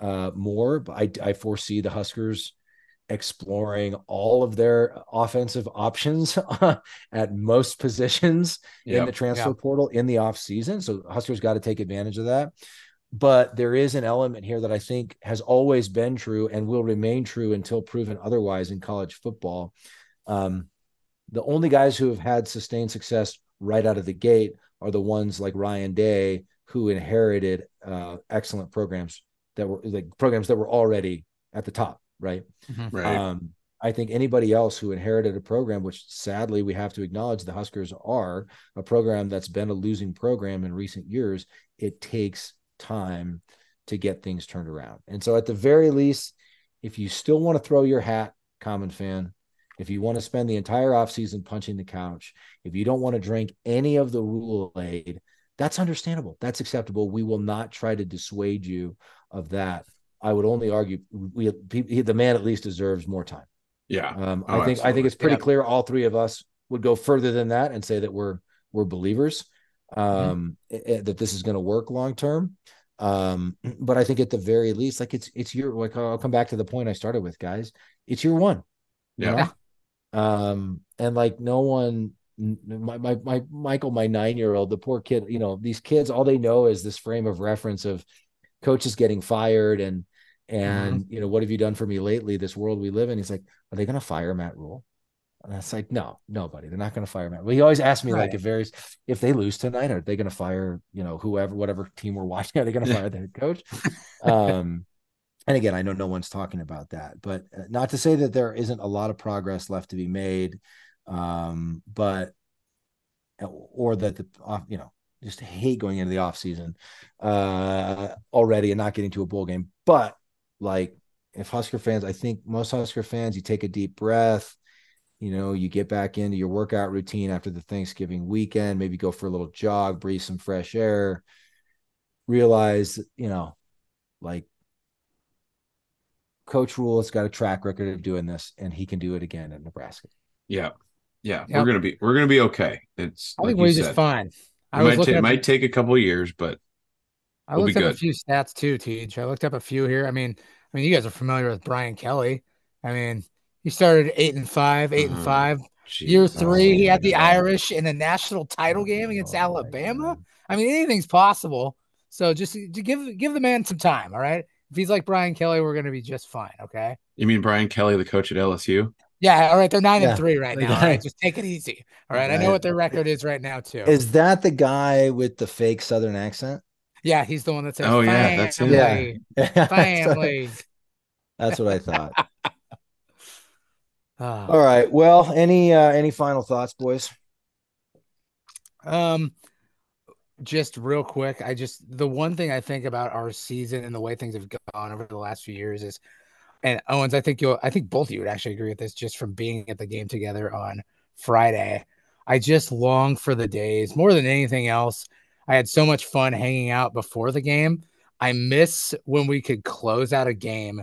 uh, more. But I, I foresee the Huskers exploring all of their offensive options at most positions in the transfer Yeah. portal in the offseason. So Huskers got to take advantage of that. But there is an element here that I think has always been true and will remain true until proven otherwise in college football. Um, the only guys who have had sustained success right out of the gate are the ones like Ryan Day who inherited uh, excellent programs that were like programs that were already at the top, right? right. Um, I think anybody else who inherited a program, which sadly we have to acknowledge the Huskers are a program that's been a losing program in recent years, it takes time to get things turned around. And so, at the very least, if you still want to throw your hat, common fan, if you want to spend the entire offseason punching the couch, if you don't want to drink any of the Rhule aid, that's understandable. That's acceptable. We will not try to dissuade you of that. I would only argue we he, the man at least deserves more time. yeah, Um, Oh, I think I think it's pretty Yeah. clear all three of us would go further than that and say that we're we're believers um, eh, eh, that this is going to work long term. Um, but I think at the very least, like it's it's your like I'll come back to the point I started with, guys. It's your one. you Yeah. know? Um, and like no one my, my my Michael, my nine year old, the poor kid, you know, these kids, all they know is this frame of reference of coaches getting fired and and you know, what have you done for me lately? This world we live in. He's like, are they gonna fire Matt Rhule? And it's like, no, nobody. They're not going to fire Matt. Well, he always asks me like, Right. if there's if they lose tonight, are they going to fire you know whoever whatever team we're watching? Are they going to fire the head coach? Um, and again, I know no one's talking about that, but uh, not to say that there isn't a lot of progress left to be made, um, but or that the you know just hate going into the off season uh, already and not getting to a bowl game. But like, if Husker fans, I think most Husker fans, you take a deep breath. You know, you get back into your workout routine after the Thanksgiving weekend, maybe go for a little jog, breathe some fresh air, realize, you know, like Coach Rhule has got a track record of doing this, and he can do it again in Nebraska. yeah, yeah. Yep. We're gonna be we're gonna be okay. It's I like think you we're just fine. It I was might, looking ta- at might take a couple of years, but I We'll be looked up a few stats too, Teach. I looked up a few here. I mean, I mean, you guys are familiar with Brian Kelly. I mean, he started eight and five, 8 and Uh-huh. five. geez. Year three, he Oh, had the no. Irish in a national title game against Oh, Alabama. I mean, anything's possible. So just to give give the man some time. All right, if he's like Brian Kelly, we're gonna be just fine. Okay. You mean Brian Kelly, the coach at LSU? Yeah. All right. They're nine Yeah. and three right now. All guy- right. Just take it easy. All right. I know what their record is right now too. Is that the guy with the fake Southern accent? yeah, he's the one that says, Oh, yeah, that's him. family, Yeah. family. That's what I thought. All right. Well, any uh any final thoughts, boys? Um, just real quick, I just the one thing I think about our season and the way things have gone over the last few years is, and Owens, I think you'll, I think both of you would actually agree with this, just from being at the game together on Friday. I just long for the days more than anything else. I had so much fun hanging out before the game. I miss when we could close out a game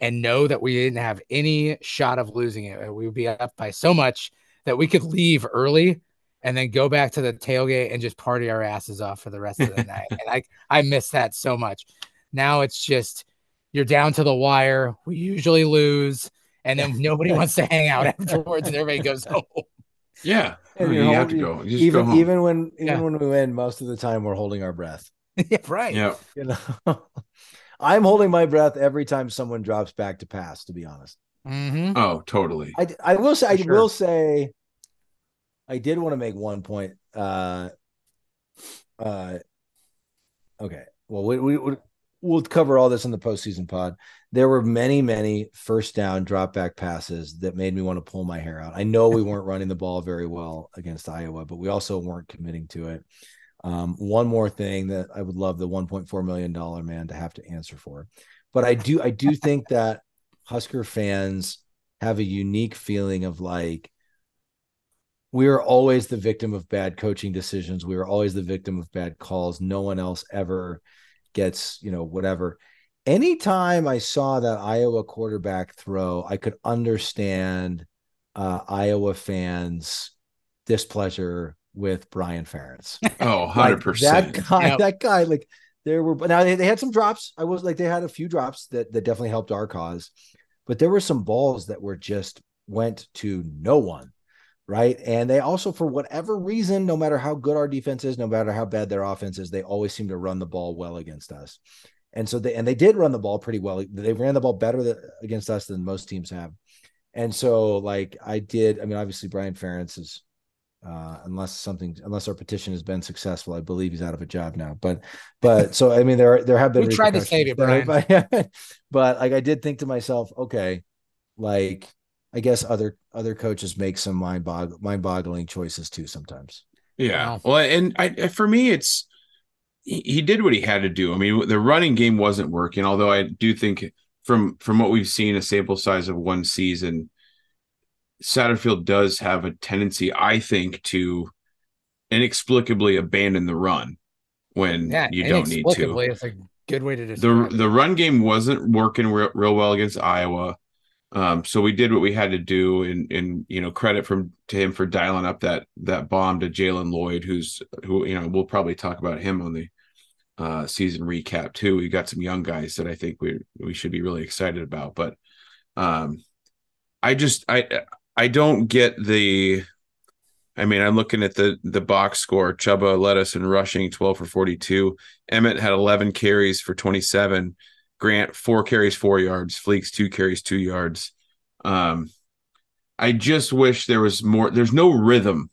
and know that we didn't have any shot of losing it. We would be up by so much that we could leave early and then go back to the tailgate and just party our asses off for the rest of the night. And I I miss that so much. Now it's just you're down to the wire. We usually lose, and then nobody wants to hang out afterwards, and everybody goes home. Yeah. And you you're have to go. You just even go home. even when even Yeah. when we win, most of the time we're holding our breath. yeah, right. yeah. You know, I'm holding my breath every time someone drops back to pass. To be honest, hmm Oh, totally. I I will say I sure. will say, I did want to make one point. Uh, uh, okay. Well, we we we- we'll cover all this in the postseason pod. There were many many first down drop back passes that made me want to pull my hair out. I know we weren't running the ball very well against Iowa, but we also weren't committing to it. Um, one more thing that I would love the 1.4 million dollar man to have to answer for, but I do I do think that Husker fans have a unique feeling of like we are always the victim of bad coaching decisions. We are always the victim of bad calls. No one else ever gets, you know, whatever. Anytime I saw that Iowa quarterback throw, I could understand uh, Iowa fans' displeasure with Brian Ferentz. Oh, 100%. That guy, Yep. that guy, like there were, but now they, they had some drops. I was like, they had a few drops that that definitely helped our cause, but there were some balls that were just went to no one, right? And they also, for whatever reason, no matter how good our defense is, no matter how bad their offense is, they always seem to run the ball well against us. And so they and they did run the ball pretty well. They ran the ball better against us than most teams have. And so, like I did, I mean, obviously Brian Ferentz is uh, unless something unless our petition has been successful. I believe he's out of a job now. But but so I mean there there have been We tried to save repercussions there, But, but like I did think to myself, okay, like I guess other other coaches make some mind bog mind boggling choices too sometimes. Yeah. Well, and I, I- for me, it's he, he did what he had to do. I mean, the running game wasn't working, although I do think from from what we've seen, a sample size of one season, Satterfield does have a tendency, I think, to inexplicably abandon the run when Yeah, you don't need to. inexplicably, It's a good way to the describe it. the run game wasn't working real, real well against Iowa. Um, so we did what we had to do, and and you know credit from to him for dialing up that that bomb to Jaylen Lloyd, who's who you know we'll probably talk about him on the uh, season recap too. We got some young guys that I think we we should be really excited about, but um, I just I I don't get the. I mean, I'm looking at the the box score. Chubba led us in rushing, 12 for 42. Emmett had 11 carries for 27. Grant four carries, four yards. Fleeks two carries, two yards. Um, I just wish there was more. There's no rhythm.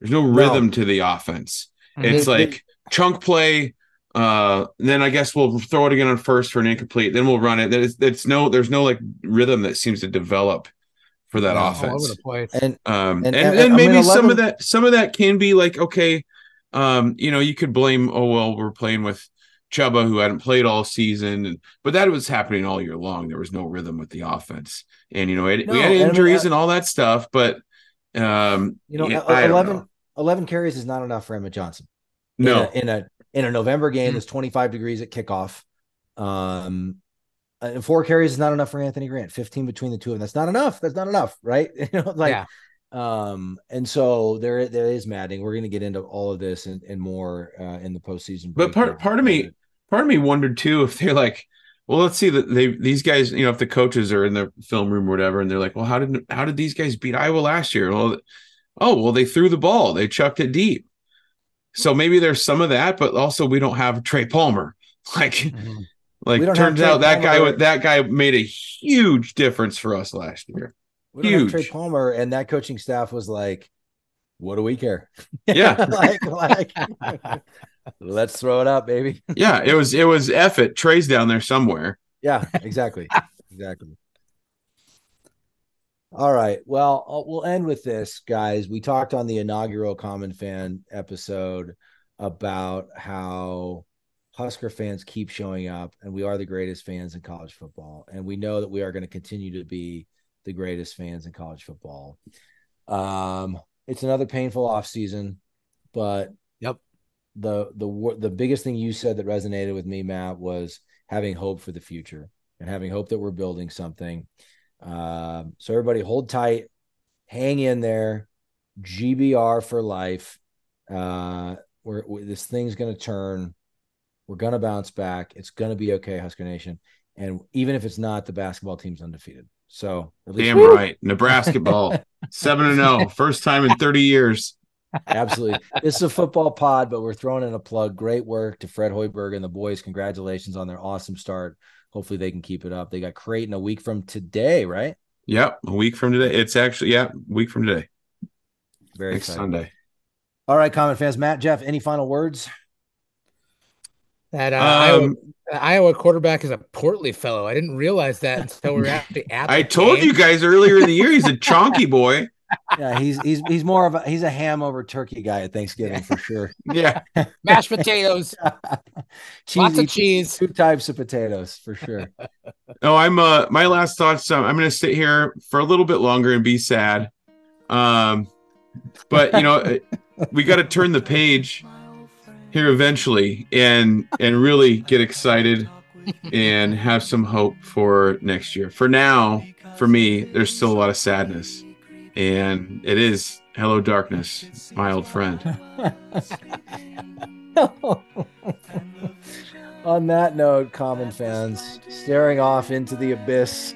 There's no rhythm to the offense. Mhm. It's They- like chunk play. Uh, then I guess we'll throw it again on first for an incomplete. Then we'll run it. It's, it's no. There's no like rhythm that seems to develop for that No. offense. over the place. And Um, And- and, and- and, maybe some 11 of that, some of that can be like, okay, um, you know, you could blame, oh, well, we're playing with Chubba who hadn't played all season, and, but that was happening all year long. There was no rhythm with the offense, and you know, it, No, we had and I mean, injuries I- and all that stuff, but um, you know, yeah, e- I don't 11, know. 11 carries is not enough for Emmett Johnson. no, in a in a, in a November game Mm. that's 25 degrees at kickoff. Um, and four carries is not enough for Anthony Grant. 15 between the two of them. That's not enough. That's not enough, right? You know, like Yeah. um, and so there there is matting. We're gonna get into all of this and, and more uh, in the postseason. But part- part of me- part of me wondered too if they're like, well, let's see that they these guys, you know, if the coaches are in the film room or whatever, and they're like, well, how did how did these guys beat Iowa last year? Well, oh, well, they threw the ball, they chucked it deep. So maybe there's some of that, but also we don't have Trey Palmer. Like, Mhm. Like We don't have turns out that guy Palmer. wa- that guy made a huge difference for us last year. We don't have Trey Palmer, and that coaching staff was like, "What do we care?" Yeah. like, like, let's throw it up, baby. Yeah, it was it was F it. Trey's down there somewhere. Yeah, exactly, exactly. All right. Well, uh, we'll end with this, guys. We talked on the inaugural Common Fan episode about how Husker fans keep showing up, and we are the greatest fans in college football, and we know that we are going to continue to be the greatest fans in college football. Um, it's another painful off season, but Yep. The the the biggest thing you said that resonated with me, Matt, was having hope for the future and having hope that we're building something. Um, so everybody, hold tight, hang in there. GBR for life. Uh, we're, we this thing's going to turn. We're going to bounce back. It's going to be okay, Husker Nation. And even if it's not, the basketball team's undefeated. So at least Damn right. Nebraska ball. 7 and 0. First time in 30 years. Absolutely. This is a football pod, but we're throwing in a plug. Great work to Fred Hoiberg and the boys. Congratulations on their awesome start. Hopefully they can keep it up. They got Creighton a week from today, right? Yep, a week from today. It's actually yeah, week from today. Very Next exciting. Sunday. All right, common fans. Matt, Jeff, any final words? That uh, Iowa, Um, that Iowa quarterback is a portly fellow. I didn't realize that until we were actually at. I told game. you guys earlier in the year he's a chonky boy. Yeah, he's he's he's more of a he's a ham over turkey guy at Thanksgiving for sure. Yeah. mashed potatoes, lots of cheese. two types of potatoes for sure. No, I'm uh my last thoughts. Um, I'm gonna sit here for a little bit longer and be sad. Um, but you know, uh, we got to turn the page here eventually and and really get excited and have some hope for next year. For now, for me, there's still a lot of sadness, and it is hello darkness, my old friend. On that note, common fans, staring off into the abyss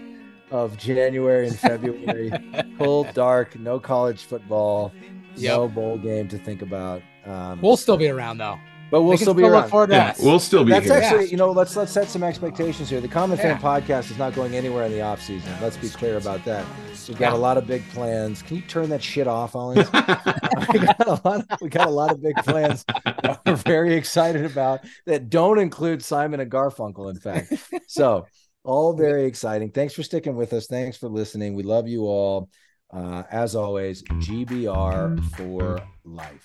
of January and February, cold, dark, no college football, no bowl game to think about. Um, We'll still be around though. But we'll We still be look around. forward to Yeah, us. we'll still be That's here. actually, you know, let's let's set some expectations here. The Common Fan podcast is not going anywhere in the off season. Let's be clear about that. We've got Yeah. a lot of big plans. Can you turn that shit off, Owens? we got a lot. Of, we got a lot of big plans that we're very excited about that don't include Simon and Garfunkel. In fact, so all very exciting. Thanks for sticking with us. Thanks for listening. We love you all. Uh, as always, GBR for life.